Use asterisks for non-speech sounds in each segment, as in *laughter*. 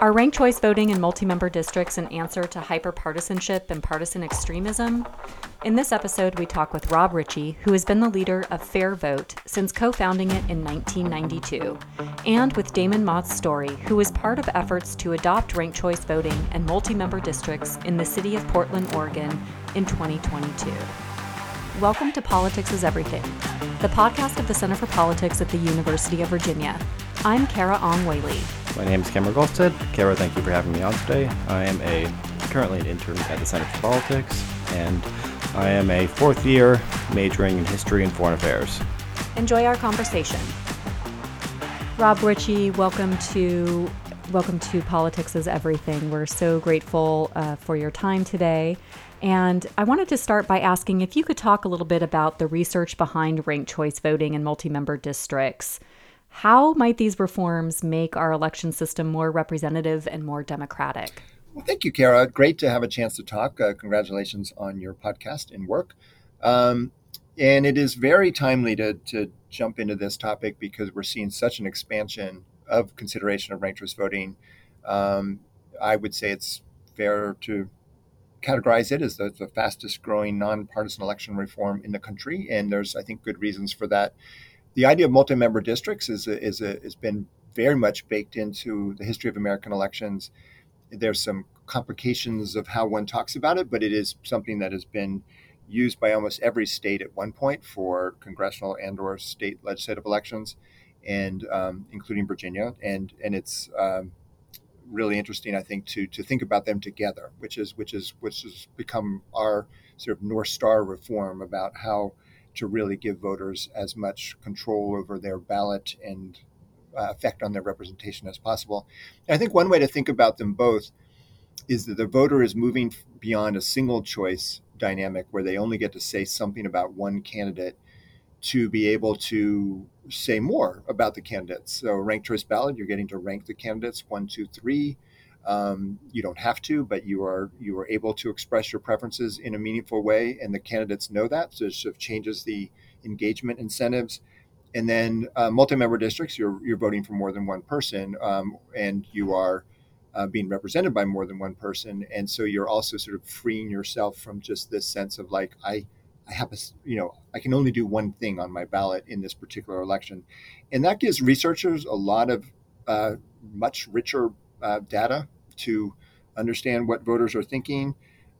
Are ranked choice voting in multi member districts an answer to hyperpartisanship and partisan extremism? In this episode, we talk with Rob Richie, who has been the leader of FairVote since co founding it in 1992, and with Damon Motz-Storey, who was part of efforts to adopt ranked choice voting and multi member districts in the city of Portland, Oregon in 2022. Welcome to Politics is Everything, the podcast of the Center for Politics at the University of Virginia. I'm Carah Ong Whaley. My name is Cameron Golstead. Cameron, thank you for having me on today. I am a currently an intern at the Center for Politics, and I am a fourth year majoring in history and foreign affairs. Enjoy our conversation. Rob Richie, welcome to welcome to Politics is Everything. We're so grateful uh, for your time today. And I wanted to start by asking if you could talk a little bit about the research behind ranked choice voting in multi member districts. How might these reforms make our election system more representative and more democratic? Well, thank you, Carah. Great to have a chance to talk. Uh, congratulations on your podcast and work. Um, and it is very timely to, to jump into this topic because we're seeing such an expansion of consideration of ranked choice voting. Um, I would say it's fair to categorize it as the, the fastest growing nonpartisan election reform in the country. And there's, I think, good reasons for that the idea of multi-member districts is a, is a, has been very much baked into the history of American elections. There's some complications of how one talks about it, but it is something that has been used by almost every state at one point for congressional and/or state legislative elections, and um, including Virginia. And and it's um, really interesting, I think, to to think about them together, which is which is which has become our sort of north star reform about how to really give voters as much control over their ballot and uh, effect on their representation as possible. And I think one way to think about them both is that the voter is moving beyond a single choice dynamic where they only get to say something about one candidate to be able to say more about the candidates. So, ranked choice ballot, you're getting to rank the candidates one, two, three. Um, you don't have to, but you are you are able to express your preferences in a meaningful way, and the candidates know that. So it sort of changes the engagement incentives. And then uh, multi-member districts, you're you're voting for more than one person, um, and you are uh, being represented by more than one person, and so you're also sort of freeing yourself from just this sense of like I. I have a, you know, I can only do one thing on my ballot in this particular election, and that gives researchers a lot of uh, much richer uh, data to understand what voters are thinking,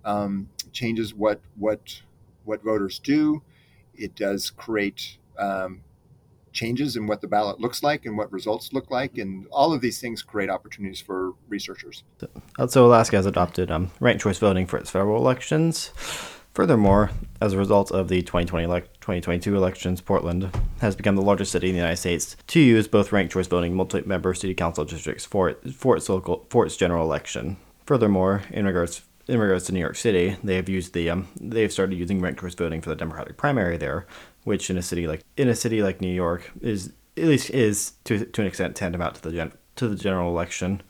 um, changes what what what voters do. It does create um, changes in what the ballot looks like and what results look like, and all of these things create opportunities for researchers. So Alaska has adopted um, ranked choice voting for its federal elections. Furthermore, as a result of the 2020 elect- 2022 elections, Portland has become the largest city in the United States to use both ranked choice voting multi-member city council districts for for its local for its general election. Furthermore, in regards in regards to New York City, they have used the um, they've started using ranked choice voting for the Democratic primary there, which in a city like in a city like New York is at least is to to an extent tantamount to the gen- to the general election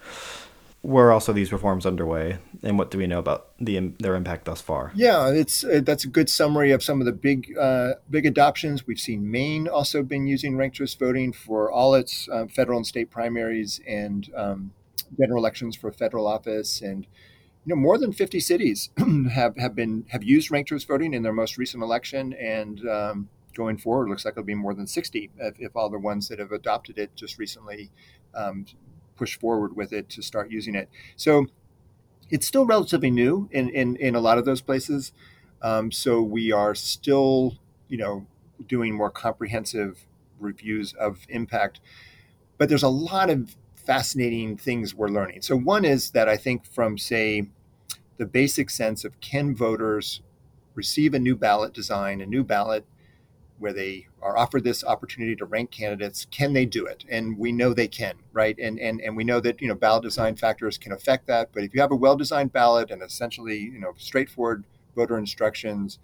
were also these reforms underway, and what do we know about the their impact thus far? Yeah, it's uh, that's a good summary of some of the big uh, big adoptions. We've seen Maine also been using ranked choice voting for all its uh, federal and state primaries and um, general elections for federal office, and you know more than fifty cities *clears throat* have have been have used ranked choice voting in their most recent election, and um, going forward, looks like it'll be more than sixty if, if all the ones that have adopted it just recently um, push forward with it to start using it. So it's still relatively new in, in, in a lot of those places. Um, so we are still, you know, doing more comprehensive reviews of impact. But there's a lot of fascinating things we're learning. So one is that I think from say the basic sense of can voters receive a new ballot design, a new ballot where they are offered this opportunity to rank candidates can they do it? And we know they can right? And and, and we know that you know ballot design factors can affect that. But if you have a well-designed ballot and essentially you know straightforward voter instructions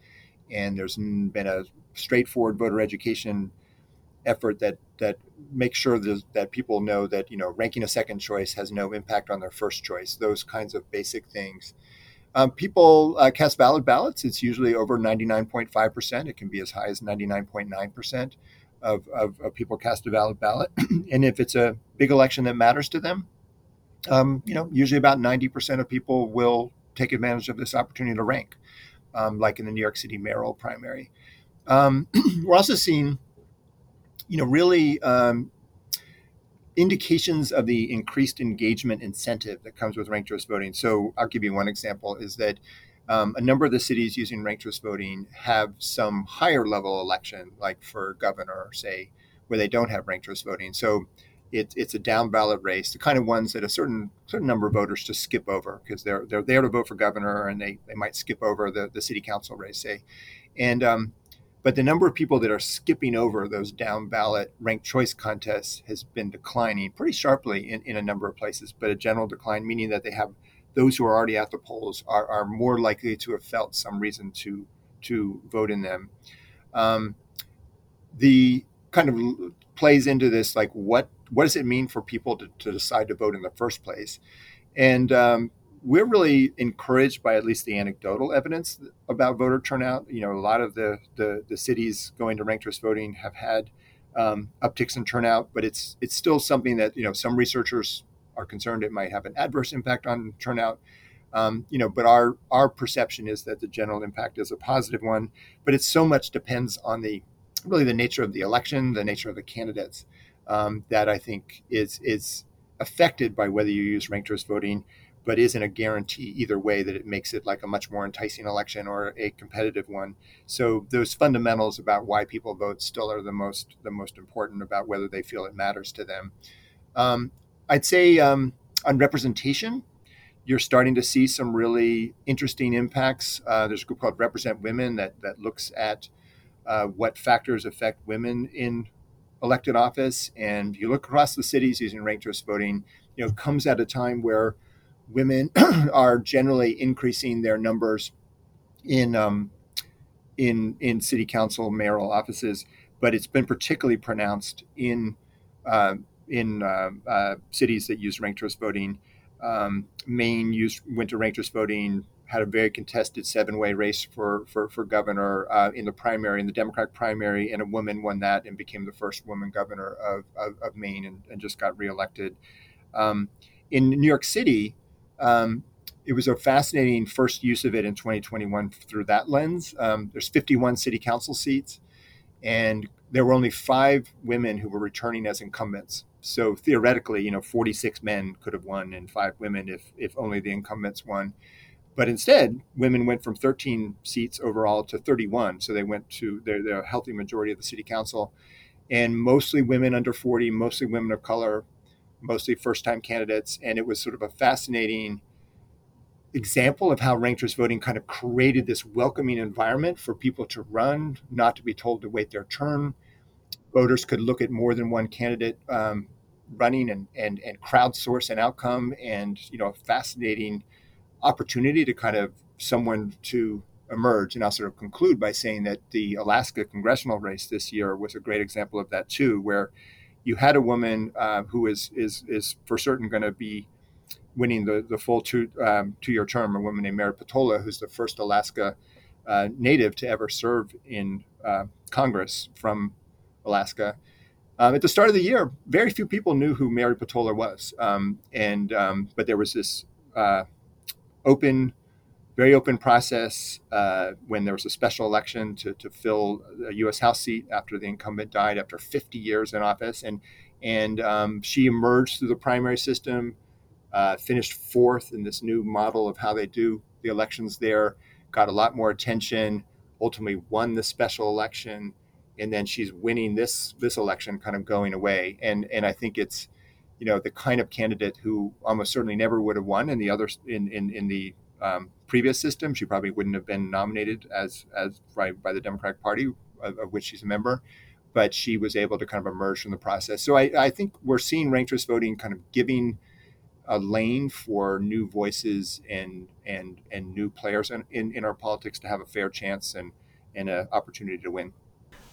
and there's been a straightforward voter education effort that that makes sure that people know that you know ranking a second choice has no impact on their first choice those kinds of basic things um, people uh, cast valid ballots. It's usually over 99.5%. It can be as high as 99.9% of, of, of people cast a valid ballot. *clears throat* and if it's a big election that matters to them, um, you know, usually about 90% of people will take advantage of this opportunity to rank, um, like in the New York City mayoral primary. Um, *clears throat* we're also seeing, you know, really um, indications of the increased engagement incentive that comes with ranked choice voting. So I'll give you one example: is that um, a number of the cities using ranked choice voting have some higher level election, like for governor, say, where they don't have ranked choice voting. So it, it's a down ballot race, the kind of ones that a certain certain number of voters just skip over because they're they're there to vote for governor and they, they might skip over the, the city council race, say. And um, but the number of people that are skipping over those down ballot ranked choice contests has been declining pretty sharply in, in a number of places, but a general decline, meaning that they have those who are already at the polls are, are more likely to have felt some reason to to vote in them. Um, the kind of plays into this like what what does it mean for people to, to decide to vote in the first place? And um, we're really encouraged by at least the anecdotal evidence about voter turnout. You know, a lot of the the, the cities going to ranked choice voting have had um, upticks in turnout, but it's it's still something that you know some researchers are concerned it might have an adverse impact on turnout. Um, you know, but our our perception is that the general impact is a positive one. But it so much depends on the really the nature of the election, the nature of the candidates um, that I think is is affected by whether you use ranked choice voting, but isn't a guarantee either way that it makes it like a much more enticing election or a competitive one. So those fundamentals about why people vote still are the most the most important about whether they feel it matters to them. Um, I'd say um, on representation, you're starting to see some really interesting impacts. Uh, there's a group called Represent Women that that looks at uh, what factors affect women in elected office. And you look across the cities using ranked choice voting, you know, comes at a time where women *clears throat* are generally increasing their numbers in um, in in city council mayoral offices, but it's been particularly pronounced in uh, in uh, uh, cities that use ranked choice voting. Um, Maine used went to ranked choice voting had a very contested seven-way race for for, for governor uh, in the primary, in the Democratic primary, and a woman won that and became the first woman governor of, of, of Maine and, and, just got reelected. Um, in New York City, um, it was a fascinating first use of it in 2021 through that lens. Um, there's 51 city council seats, and there were only five women who were returning as incumbents. So theoretically, you know, 46 men could have won and five women if if only the incumbents won. But instead, women went from 13 seats overall to 31. So they went to they're, a healthy majority of the city council, and mostly women under 40, mostly women of color, mostly first time candidates. And it was sort of a fascinating example of how ranked choice voting kind of created this welcoming environment for people to run, not to be told to wait their turn. Voters could look at more than one candidate um, running and, and, and crowdsource an outcome. And, you know, a fascinating opportunity to kind of someone to emerge. And I'll sort of conclude by saying that the Alaska congressional race this year was a great example of that too, where you had a woman uh, who is is is for certain going to be winning the the full two um, two year term. A woman named Mary Peltola, who's the first Alaska uh, native to ever serve in uh, Congress from Alaska. Um, at the start of the year, very few people knew who Mary Peltola was, um, and um, but there was this uh, open, very open process uh, when there was a special election to, to fill a U.S. House seat after the incumbent died after 50 years in office. And, and um, she emerged through the primary system, uh, finished fourth in this new model of how they do the elections there, got a lot more attention, ultimately won the special election. And then she's winning this this election, kind of going away, and and I think it's you know, the kind of candidate who almost certainly never would have won in the other in in, in the um, previous system. She probably wouldn't have been nominated as as by, by the Democratic Party, of, of, which she's a member. But she was able to kind of emerge from the process. So I, I think we're seeing ranked choice voting kind of giving a lane for new voices and and and new players in, in, in our politics to have a fair chance and and an opportunity to win.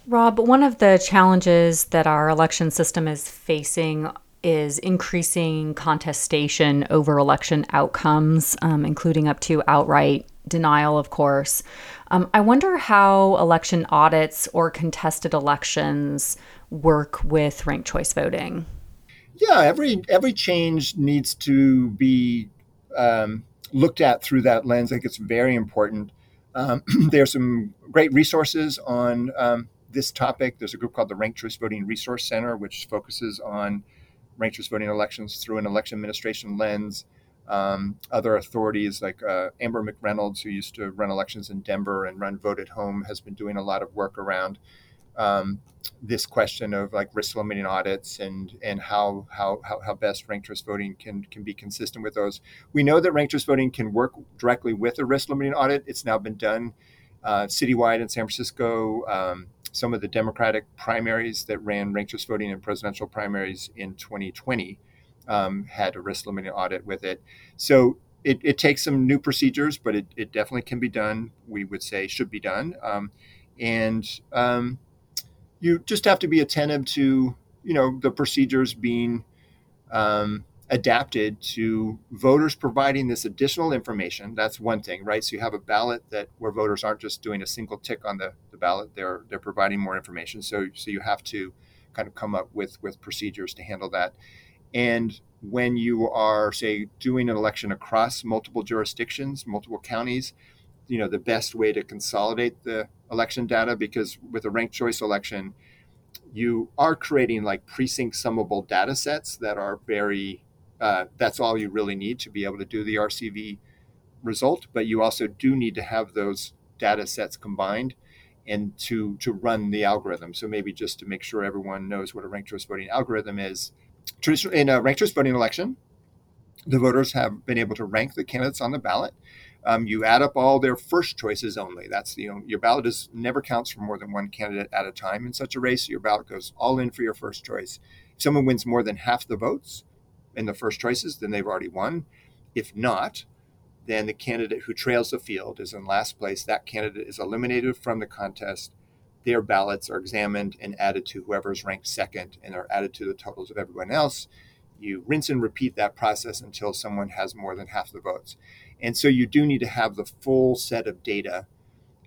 Rob, one of the challenges that our election system is facing is increasing contestation over election outcomes, um, including up to outright denial, of course. Um, I wonder how election audits or contested elections work with ranked choice voting. Yeah, every every change needs to be um, looked at through that lens. I think it's very important. Um, *clears throat* there's some great resources on um, this topic. There's a group called the Ranked Choice Voting Resource Center, which focuses on ranked choice voting elections through an election administration lens. Um, other authorities like uh, Amber McReynolds, who used to run elections in Denver and run Vote at Home, has been doing a lot of work around um, this question of like risk limiting audits and and how, how how best ranked choice voting can can be consistent with those. We know that ranked choice voting can work directly with a risk limiting audit. It's now been done uh, citywide in San Francisco. Um, some of the Democratic primaries that ran ranked choice voting in presidential primaries in 2020 um, had a risk limiting audit with it. So it, it, takes some new procedures, but it, it, definitely can be done. We would say should be done. Um, and um, you just have to be attentive to you know the procedures being um, adapted to voters providing this additional information. That's one thing, right? So you have a ballot that where voters aren't just doing a single tick on the, the ballot; they're they're providing more information. So so you have to kind of come up with with procedures to handle that. And when you are say doing an election across multiple jurisdictions, multiple counties, you know the best way to consolidate the election data because with a ranked choice election you are creating like precinct summable data sets that are very uh, that's all you really need to be able to do the rcv result but you also do need to have those data sets combined and to to run the algorithm so maybe just to make sure everyone knows what a ranked choice voting algorithm is traditionally in a ranked choice voting election the voters have been able to rank the candidates on the ballot um, you add up all their first choices only. That's you know your ballot is never counts for more than one candidate at a time in such a race. Your ballot goes all in for your first choice. If someone wins more than half the votes in the first choices, then they've already won. If not, then the candidate who trails the field is in last place. That candidate is eliminated from the contest. Their ballots are examined and added to whoever's ranked second and are added to the totals of everyone else. You rinse and repeat that process until someone has more than half the votes. And so you do need to have the full set of data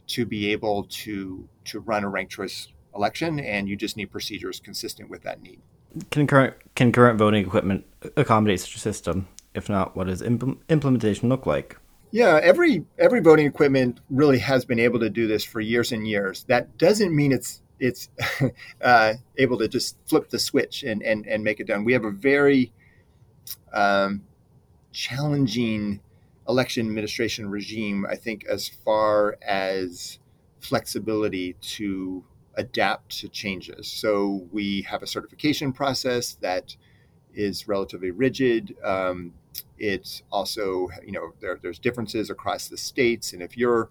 to be able to to run a ranked choice election, and you just need procedures consistent with that need. Can current, can current voting equipment accommodate such a system? If not, what does impl- implementation look like? Yeah, every every voting equipment really has been able to do this for years and years. That doesn't mean it's it's *laughs* uh, able to just flip the switch and, and and make it done. We have a very um, challenging election administration regime, I think, as far as flexibility to adapt to changes. So we have a certification process that is relatively rigid. Um, it's also, you know, there, there's differences across the states. And if you're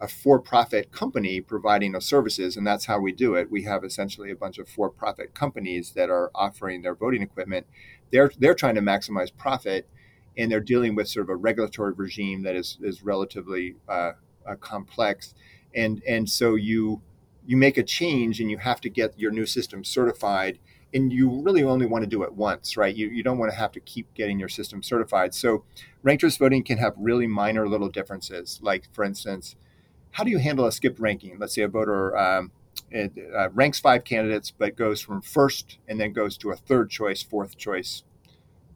a for-profit company providing those services, and that's how we do it, we have essentially a bunch of for-profit companies that are offering their voting equipment. They're they're trying to maximize profit and they're dealing with sort of a regulatory regime that is is relatively uh, uh, complex, and and so you you make a change and you have to get your new system certified and you really only want to do it once, right? You, you don't want to have to keep getting your system certified. So ranked choice voting can have really minor little differences. Like, for instance, how do you handle a skipped ranking? Let's say a voter um, it, uh, ranks five candidates, but goes from first and then goes to a third choice, fourth choice,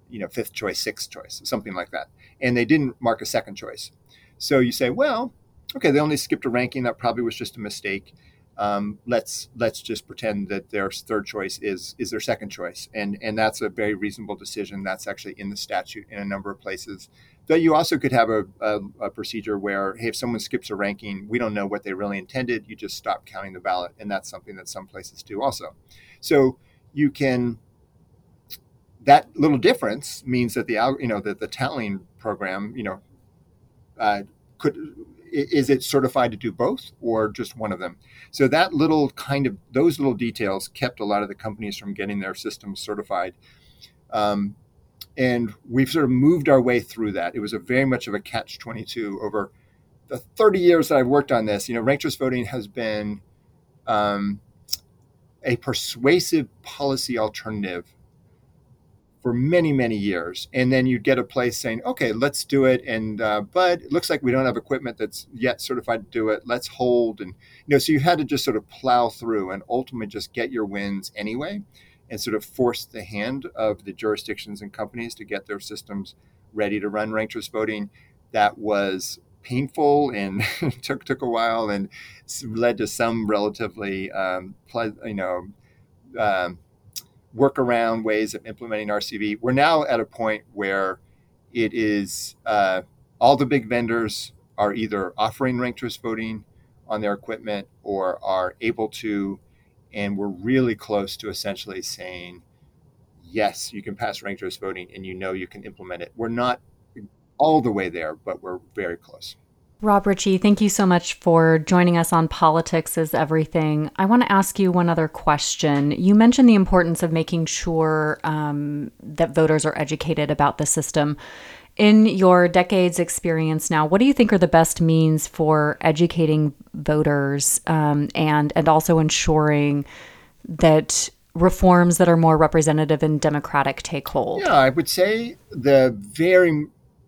you know, fifth choice, sixth choice, something like that. And they didn't mark a second choice. So you say, well, okay, they only skipped a ranking. That probably was just a mistake. Um, let's let's just pretend that their third choice is is their second choice, and and that's a very reasonable decision. That's actually in the statute in a number of places. But you also could have a, a, a procedure where, hey, if someone skips a ranking, we don't know what they really intended. You just stop counting the ballot, and that's something that some places do also. So you can that little difference means that the you know that the tallying program you know uh, could is it certified to do both or just one of them? So that little kind of those little details kept a lot of the companies from getting their systems certified. Um, and we've sort of moved our way through that. It was a very much of a catch 22 over the 30 years that i've worked on this. You know ranked choice voting has been um, a persuasive policy alternative for many many years. And then you'd get a place saying okay let's do it. And uh, but it looks like we don't have equipment that's yet certified to do it. Let's hold. And you know so you had to just sort of plow through and ultimately just get your wins anyway and sort of force the hand of the jurisdictions and companies to get their systems ready to run ranked choice voting. That was painful and *laughs* took took a while and led to some relatively um, you know um, workaround ways of implementing RCV. We're now at a point where it is uh, all the big vendors are either offering ranked choice voting on their equipment or are able to, and we're really close to essentially saying, yes, you can pass ranked choice voting and you know you can implement it. We're not all the way there, but we're very close. Rob Richie, thank you so much for joining us on Politics is Everything. I want to ask you one other question. You mentioned the importance of making sure um, that voters are educated about the system. In your decades experience now, what do you think are the best means for educating voters um, and and also ensuring that reforms that are more representative and democratic take hold? Yeah, I would say the very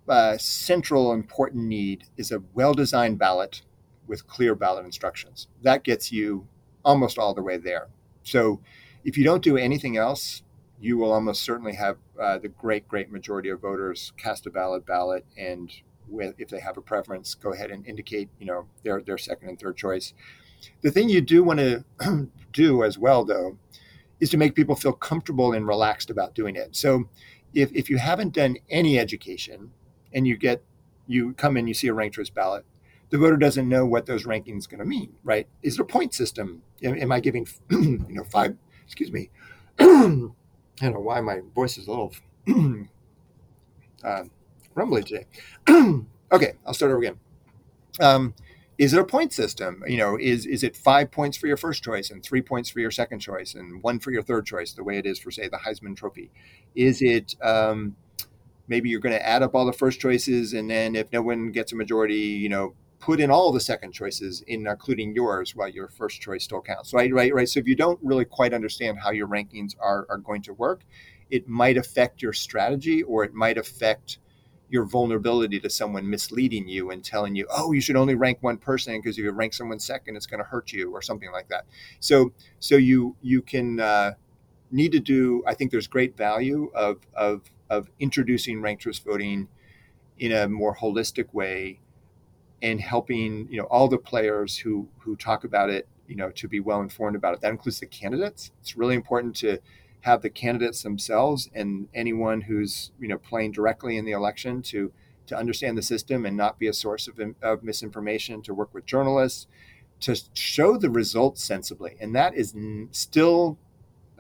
uh, central important need is a well-designed ballot with clear ballot instructions. That gets you almost all the way there. So if you don't do anything else, you will almost certainly have uh, the great, great majority of voters cast a valid ballot, and with, if they have a preference, go ahead and indicate, you know, their their second and third choice. The thing you do want *clears throat* to do as well, though, is to make people feel comfortable and relaxed about doing it. So, if if you haven't done any education, and you get you come in, you see a ranked choice ballot, the voter doesn't know what those rankings going to mean, right? Is it a point system? Am, am I giving, *clears throat* you know, five? Excuse me. *clears throat* I don't know why my voice is a little *clears throat* uh, rumbly today. okay, I'll start over again. Um, is it a point system? You know, is is it five points for your first choice and three points for your second choice and one for your third choice, the way it is for say the Heisman Trophy? Is it um, maybe you're going to add up all the first choices and then if no one gets a majority, you know, put in all the second choices, in including yours, while your first choice still counts. Right, right, right. So if you don't really quite understand how your rankings are are going to work, it might affect your strategy, or it might affect your vulnerability to someone misleading you and telling you, oh, you should only rank one person because if you rank someone second, it's going to hurt you, or something like that. So, so you you can uh, need to do. I think there's great value of of of introducing ranked choice voting in a more holistic way and helping you know all the players who who talk about it you know to be well informed about it. That includes the candidates. It's really important to have the candidates themselves and anyone who's you know playing directly in the election to to understand the system and not be a source of, of misinformation to work with journalists to show the results sensibly. And that is n- still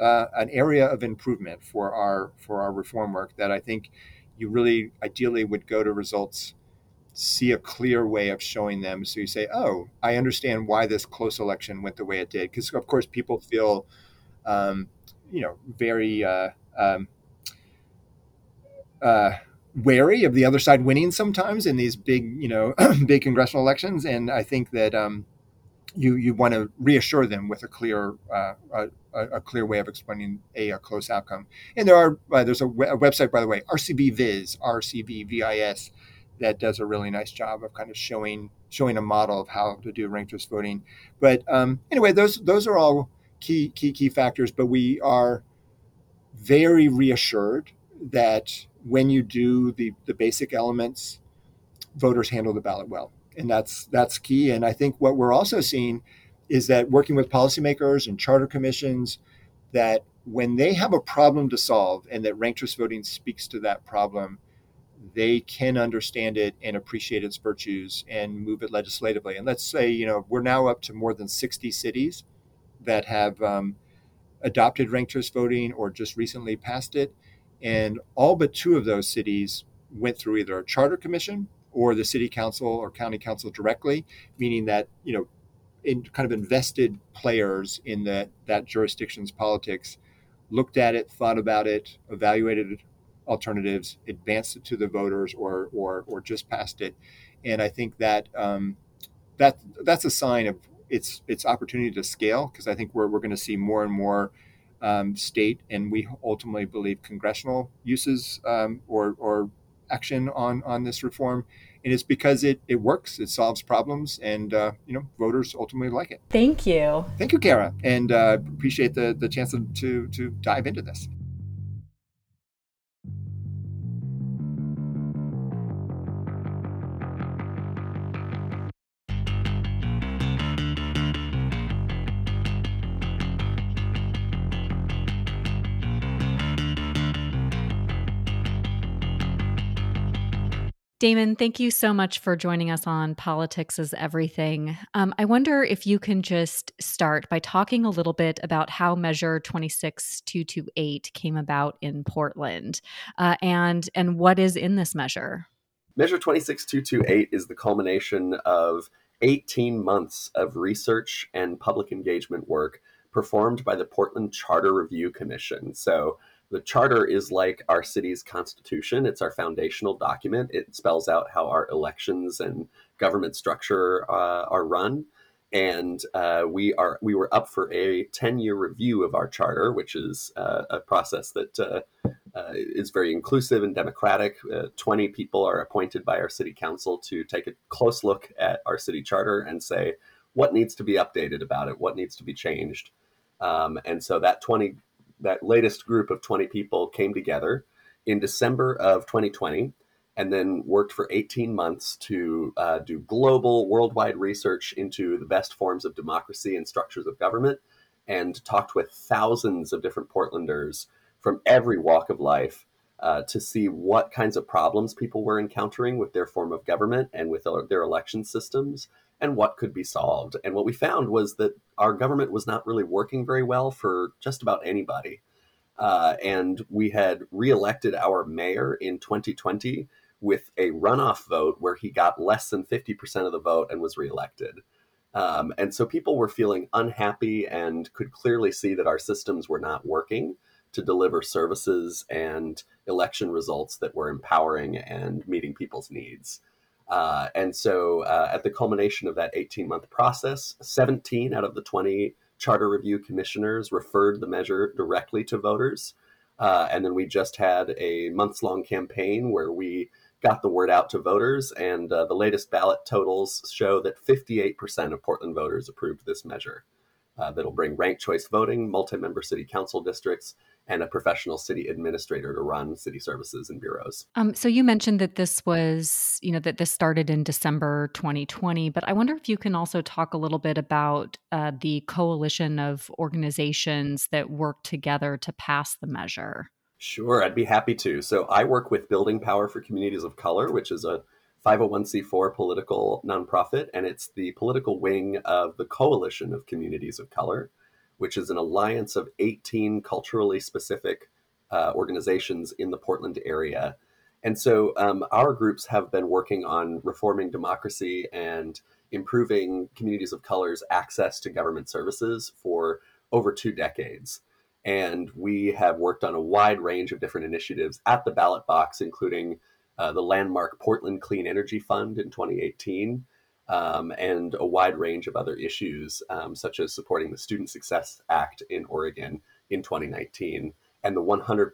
uh, an area of improvement for our for our reform work that i think you really ideally would go to results see a clear way of showing them. So you say, oh, I understand why this close election went the way it did. Because, of course, people feel, um, you know, very uh, um, uh, wary of the other side winning sometimes in these big, you know, *clears throat* big congressional elections. And I think that um, you you want to reassure them with a clear uh, a, a, clear way of explaining a, a close outcome. And there are uh, there's a, website by the way, RCVis, that does a really nice job of kind of showing showing a model of how to do ranked choice voting. But um, anyway, those those are all key key key factors. But we are very reassured that when you do the the basic elements, voters handle the ballot well, and that's that's key. And I think what we're also seeing is that working with policymakers and charter commissions, that when they have a problem to solve, and that ranked choice voting speaks to that problem they can understand it and appreciate its virtues and move it legislatively. And let's say, you know, we're now up to more than 60 cities that have um, adopted ranked choice voting or just recently passed it. And all but two of those cities went through either a charter commission or the city council or county council directly, meaning that, you know, in kind of invested players in that, that jurisdiction's politics looked at it, thought about it, evaluated alternatives, advanced it to the voters, or or or just passed it. And I think that um, that that's a sign of its its opportunity to scale because I think we're we're going to see more and more um, state and we ultimately believe congressional uses um, or or action on on this reform. and it's because it, it works, it solves problems, and uh, you know voters ultimately like it. Thank you. Thank you, Carah, and uh, appreciate the the chance to to dive into this. Damon, thank you so much for joining us on Politics is Everything. Um, I wonder if you can just start by talking a little bit about how Measure 26228 came about in Portland uh, and, and what is in this measure. Measure 26228 is the culmination of 18 months of research and public engagement work performed by the Portland Charter Review Commission. So, the charter is like our city's constitution. It's our foundational document. It spells out how our elections and government structure uh, are run. And uh, we are we were up for a ten year review of our charter, which is uh, a process that uh, uh, is very inclusive and democratic. Uh, Twenty people are appointed by our city council to take a close look at our city charter and say what needs to be updated about it, what needs to be changed. Um, and so that 20 that latest group of 20 people came together in December of 2020 and then worked for 18 months to uh, do global, worldwide research into the best forms of democracy and structures of government, and talked with thousands of different Portlanders from every walk of life uh, to see what kinds of problems people were encountering with their form of government and with their election systems, and what could be solved. And what we found was that our government was not really working very well for just about anybody. Uh, and we had reelected our mayor in 2020 with a runoff vote where he got less than 50% of the vote and was reelected. Um, and so people were feeling unhappy and could clearly see that our systems were not working to deliver services and election results that were empowering and meeting people's needs. Uh, and so, uh, at the culmination of that 18 month process, 17 out of the 20 charter review commissioners referred the measure directly to voters. Uh, and then we just had a months long campaign where we got the word out to voters. And uh, the latest ballot totals show that 58% of Portland voters approved this measure. Uh, that'll bring ranked choice voting, multi member city council districts, and a professional city administrator to run city services and bureaus. Um, so you mentioned that this was, you know, that this started in December 2020, but I wonder if you can also talk a little bit about uh, the coalition of organizations that work together to pass the measure. Sure, I'd be happy to. So I work with Building Power for Communities of Color, which is a 501c4 political nonprofit, and it's the political wing of the Coalition of Communities of Color which is an alliance of 18 culturally specific uh, organizations in the Portland area. And so um, our groups have been working on reforming democracy and improving communities of color's access to government services for over two decades. And we have worked on a wide range of different initiatives at the ballot box, including uh, the landmark Portland Clean Energy Fund in 2018, um, and a wide range of other issues, um, such as supporting the Student Success Act in Oregon in 2019 and the 100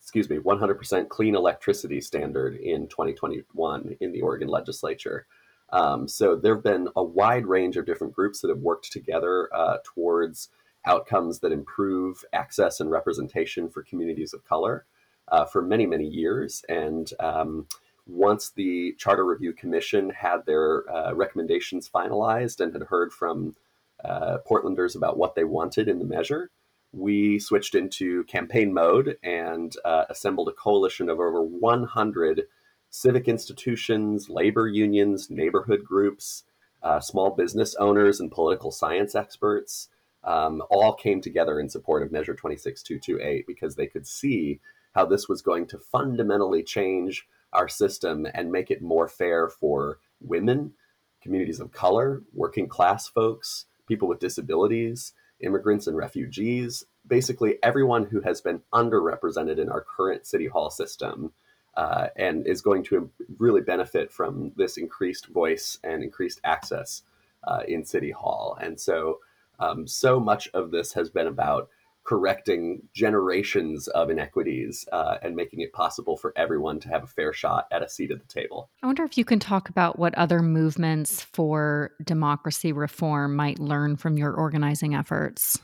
excuse me 100% clean electricity standard in 2021 in the Oregon legislature. Um, so there have been a wide range of different groups that have worked together uh, towards outcomes that improve access and representation for communities of color uh, for many many years and um, once the Charter Review Commission had their uh, recommendations finalized and had heard from uh, Portlanders about what they wanted in the measure, we switched into campaign mode and uh, assembled a coalition of over 100 civic institutions, labor unions, neighborhood groups, uh, small business owners, and political science experts. Um, all came together in support of Measure 26228 because they could see how this was going to fundamentally change our system and make it more fair for women, communities of color, working class folks, people with disabilities, immigrants and refugees, basically everyone who has been underrepresented in our current city hall system uh, and is going to really benefit from this increased voice and increased access uh, in city hall. And so, um, so much of this has been about correcting generations of inequities uh, and making it possible for everyone to have a fair shot at a seat at the table. I wonder if you can talk about what other movements for democracy reform might learn from your organizing efforts.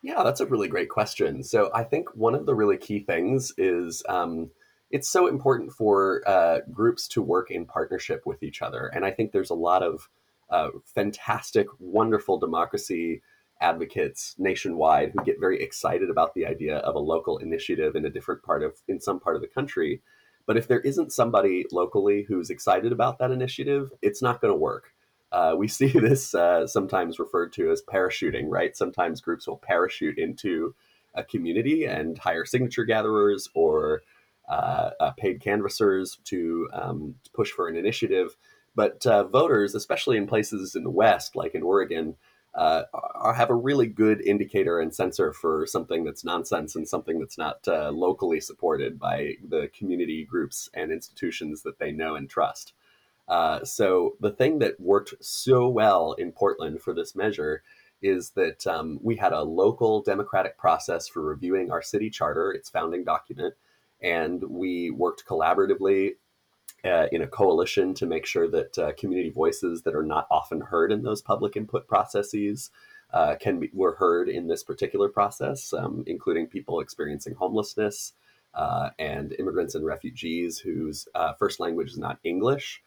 Yeah, that's a really great question. So I think one of the really key things is um, it's so important for uh, groups to work in partnership with each other. And I think there's a lot of uh, fantastic, wonderful democracy advocates nationwide who get very excited about the idea of a local initiative in a different part of in some part of the country. But if there isn't somebody locally who's excited about that initiative it's not going to work. Uh, we *laughs* see this uh, sometimes referred to as parachuting right? Sometimes groups will parachute into a community and hire signature gatherers or uh, uh paid canvassers to, um, push for an initiative. But uh, voters especially in places in the west like in oregon uh, have a really good indicator and sensor for something that's nonsense and something that's not uh, locally supported by the community groups and institutions that they know and trust. Uh, so the thing that worked so well in Portland for this measure is that um, we had a local democratic process for reviewing our city charter, its founding document, and we worked collaboratively uh, in a coalition to make sure that uh, community voices that are not often heard in those public input processes uh, can be were heard in this particular process, um, including people experiencing homelessness uh, and immigrants and refugees whose uh, first language is not English.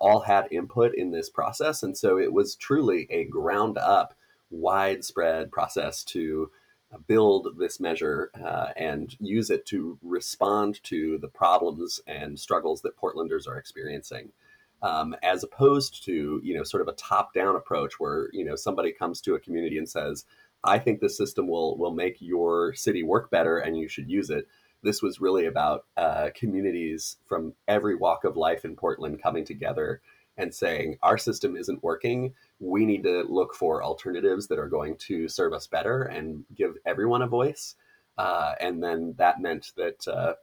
All had input in this process, and so it was truly a ground up, widespread process to build this measure uh, and use it to respond to the problems and struggles that Portlanders are experiencing. Um, as opposed to you know sort of a top-down approach where you know somebody comes to a community and says, "I think this system will will make your city work better and you should use it." This was really about uh, communities from every walk of life in Portland coming together and saying our system isn't working. We need to look for alternatives that are going to serve us better and give everyone a voice. Uh, and then that meant that uh,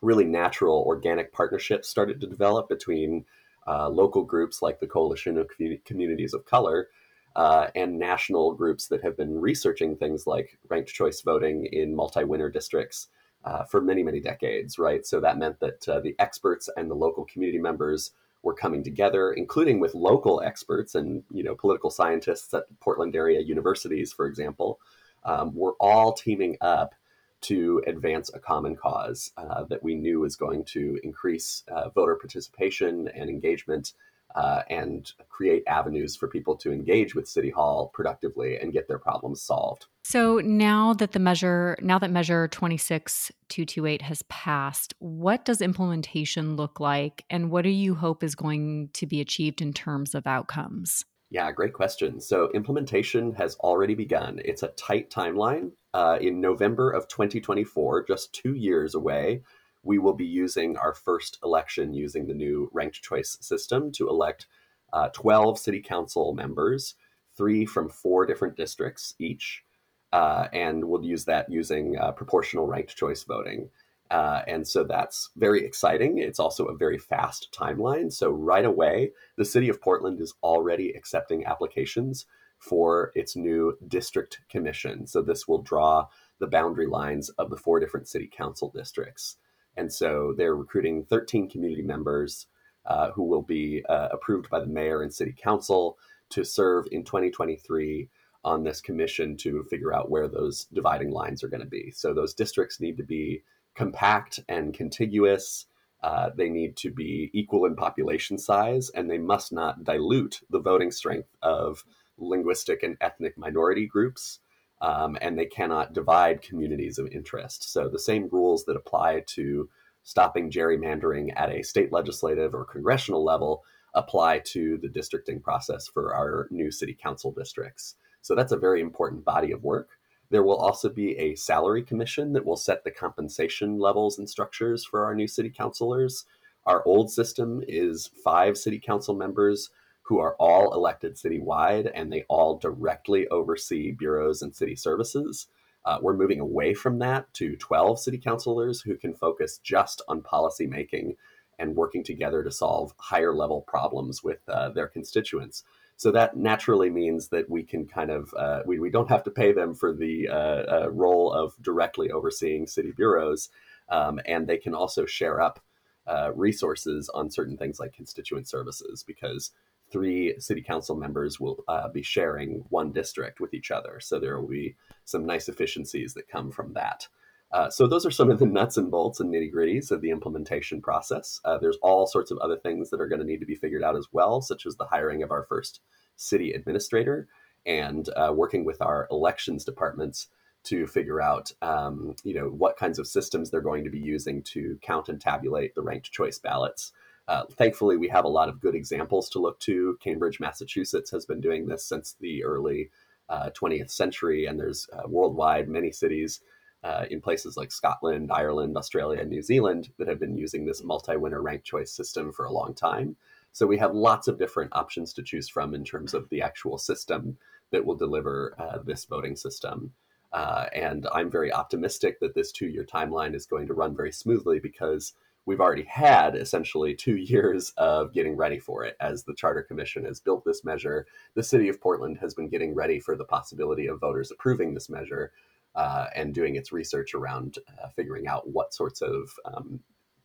really natural organic partnerships started to develop between uh, local groups like the coalition of communities of color uh, and national groups that have been researching things like ranked choice voting in multi-winner districts uh, for many many decades right? So that meant that uh, the experts and the local community members were coming together, including with local experts and you know political scientists at Portland area universities, for example, um, were all teaming up to advance a common cause uh, that we knew was going to increase uh, voter participation and engagement uh, and create avenues for people to engage with City Hall productively and get their problems solved. So now that the measure, now that Measure 26228 has passed, what does implementation look like and what do you hope is going to be achieved in terms of outcomes? Yeah, great question. So implementation has already begun. It's a tight timeline. Uh, in November of 2024, just two years away, we will be using our first election using the new ranked choice system to elect uh, 12 city council members, three from four different districts each. Uh, and we'll use that using uh, proportional ranked choice voting. Uh, and so that's very exciting. It's also a very fast timeline. So, right away, the city of Portland is already accepting applications for its new district commission. So, this will draw the boundary lines of the four different city council districts. And so they're recruiting 13 community members uh, who will be uh, approved by the mayor and city council to serve in 2023 on this commission to figure out where those dividing lines are going to be. So those districts need to be compact and contiguous. Uh, they need to be equal in population size, and they must not dilute the voting strength of linguistic and ethnic minority groups um, and they cannot divide communities of interest. So the same rules that apply to stopping gerrymandering at a state legislative or congressional level apply to the districting process for our new city council districts. So that's a very important body of work. There will also be a salary commission that will set the compensation levels and structures for our new city councilors. Our old system is five city council members who are all elected citywide and they all directly oversee bureaus and city services. Uh, we're moving away from that to 12 city councilors who can focus just on policy making and working together to solve higher level problems with uh, their constituents. So that naturally means that we can kind of uh, we, we don't have to pay them for the uh, uh, role of directly overseeing city bureaus, um, and they can also share up uh, resources on certain things like constituent services because three city council members will uh, be sharing one district with each other. So there will be some nice efficiencies that come from that. Uh, so those are some of the nuts and bolts and nitty gritties of the implementation process. Uh, there's all sorts of other things that are going to need to be figured out as well, such as the hiring of our first city administrator and uh, working with our elections departments to figure out, um, you know, what kinds of systems they're going to be using to count and tabulate the ranked choice ballots. Uh, thankfully, we have a lot of good examples to look to. Cambridge, Massachusetts has been doing this since the early 20th century, and there's worldwide many cities uh, in places like Scotland, Ireland, Australia, and New Zealand that have been using this multi winner ranked choice system for a long time. So we have lots of different options to choose from in terms of the actual system that will deliver uh, this voting system. Uh, and I'm very optimistic that this two year timeline is going to run very smoothly because we've already had essentially two *laughs* years of getting ready for it as the Charter Commission has built this measure. The city of Portland has been getting ready for the possibility of voters approving this measure uh, and doing its research around uh, figuring out what sorts of um,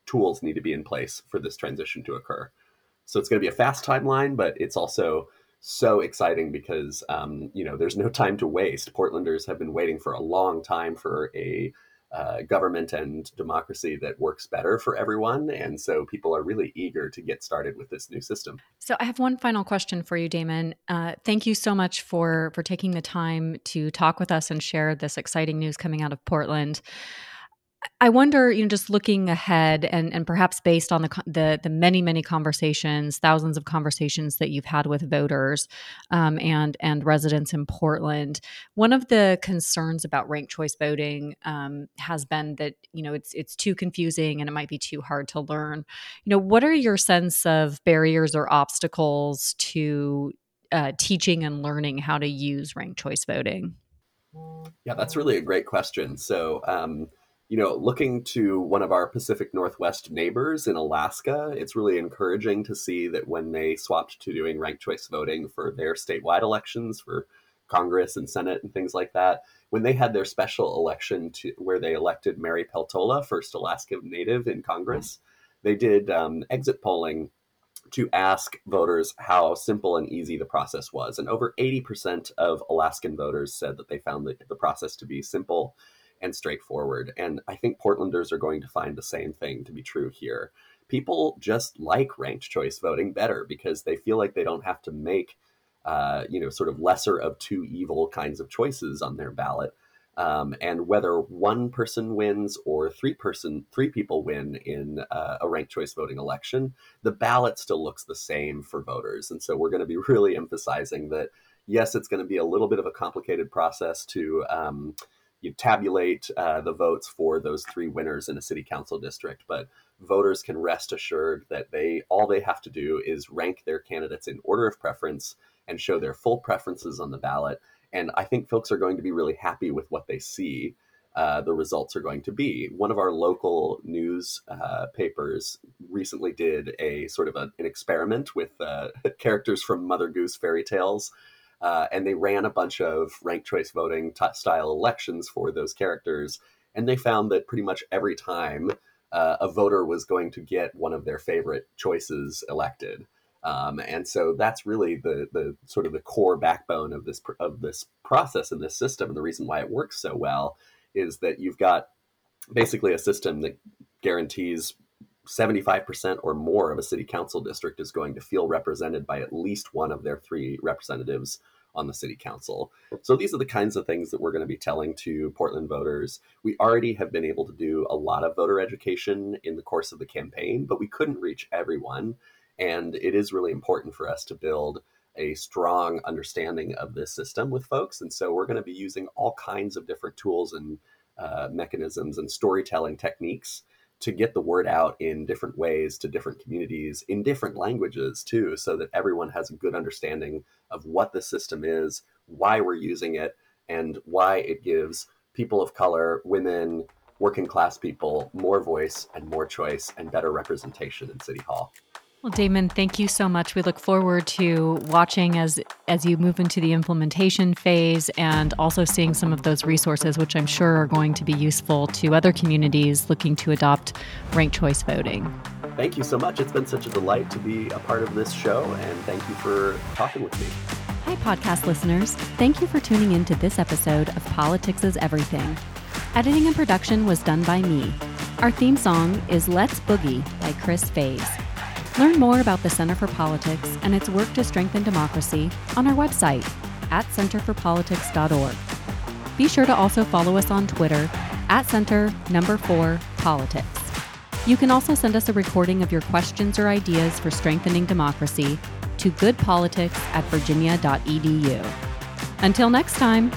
tools need to be in place for this transition to occur. So it's going to be a fast timeline, but it's also so exciting because um, you know there's no time to waste. Portlanders have been waiting for a long time for a uh, government and democracy that works better for everyone. And so people are really eager to get started with this new system. So I have one final question for you, Damon. Uh, thank you so much for for taking the time to talk with us and share this exciting news coming out of Portland. I wonder, you know, just looking ahead and, and perhaps based on the, the, the many many conversations, thousands of conversations that you've had with voters um, and and residents in Portland, one of the concerns about ranked choice voting um, has been that you know it's it's too confusing and it might be too hard to learn. You know, what are your sense of barriers or obstacles to uh, teaching and learning how to use ranked choice voting? Yeah, that's really a great question. So. Um, you know, looking to one of our Pacific Northwest neighbors in Alaska, it's really encouraging to see that when they swapped to doing ranked choice voting for their statewide elections for Congress and Senate and things like that, when they had their special election to where they elected Mary Peltola, first Alaska native in Congress, they did um, exit polling to ask voters how simple and easy the process was. And over 80% of Alaskan voters said that they found the, the process to be simple and straightforward. And I think Portlanders are going to find the same thing to be true here. People just like ranked choice voting better because they feel like they don't have to make, uh, you know, sort of lesser of two evil kinds of choices on their ballot. Um, and whether one person wins or three person three people win in uh, a ranked choice voting election, the ballot still looks the same for voters. And so we're going to be *laughs* really emphasizing that yes, it's going to be a little bit of a complicated process to um, you tabulate uh, the votes for those three winners in a city council district, but voters can rest assured that they all they have to do is rank their candidates in order of preference and show their full preferences on the ballot. And I think folks are going to be really happy with what they see. Uh, the results are going to be. One of our local news uh, papers recently did a sort of a, an experiment with uh, *laughs* characters from Mother Goose fairy tales uh, and they ran a bunch of ranked choice voting t- style elections for those characters. And they found that pretty much every time uh, a voter was going to get one of their favorite choices elected. Um, and so that's really the the sort of the core backbone of this of this process and this system. And the reason why it works so well is that you've got basically a system that guarantees 75% or more of a city council district is going to feel represented by at least one of their three representatives on the city council. So these are the kinds of things that we're going to be telling to Portland voters. We already have been able to do a lot of voter education in the course of the campaign, but we couldn't reach everyone. And it is really important for us to build a strong understanding of this system with folks. And so we're going to be using all kinds of different tools and uh, mechanisms and storytelling techniques to get the word out in different ways to different communities in different languages too so that everyone has a good understanding of what the system is why we're using it and why it gives people of color women working class people more voice and more choice and better representation in city hall Well, Damon, thank you so much. We look forward to watching as as you move into the implementation phase and also seeing some of those resources which I'm sure are going to be useful to other communities looking to adopt ranked choice voting. Thank you so much. It's been such a delight to be a part of this show and thank you for talking with me. Hi podcast listeners. Thank you for tuning in to this episode of Politics is Everything. Editing and production was done by me. Our theme song is Let's Boogie by Chris Faze. Learn more about the Center for Politics and its work to strengthen democracy on our website at centerforpolitics.org. Be sure to also follow us on Twitter at center number four politics. You can also send us a recording of your questions or ideas for strengthening democracy to goodpolitics at virginia.edu. Until next time,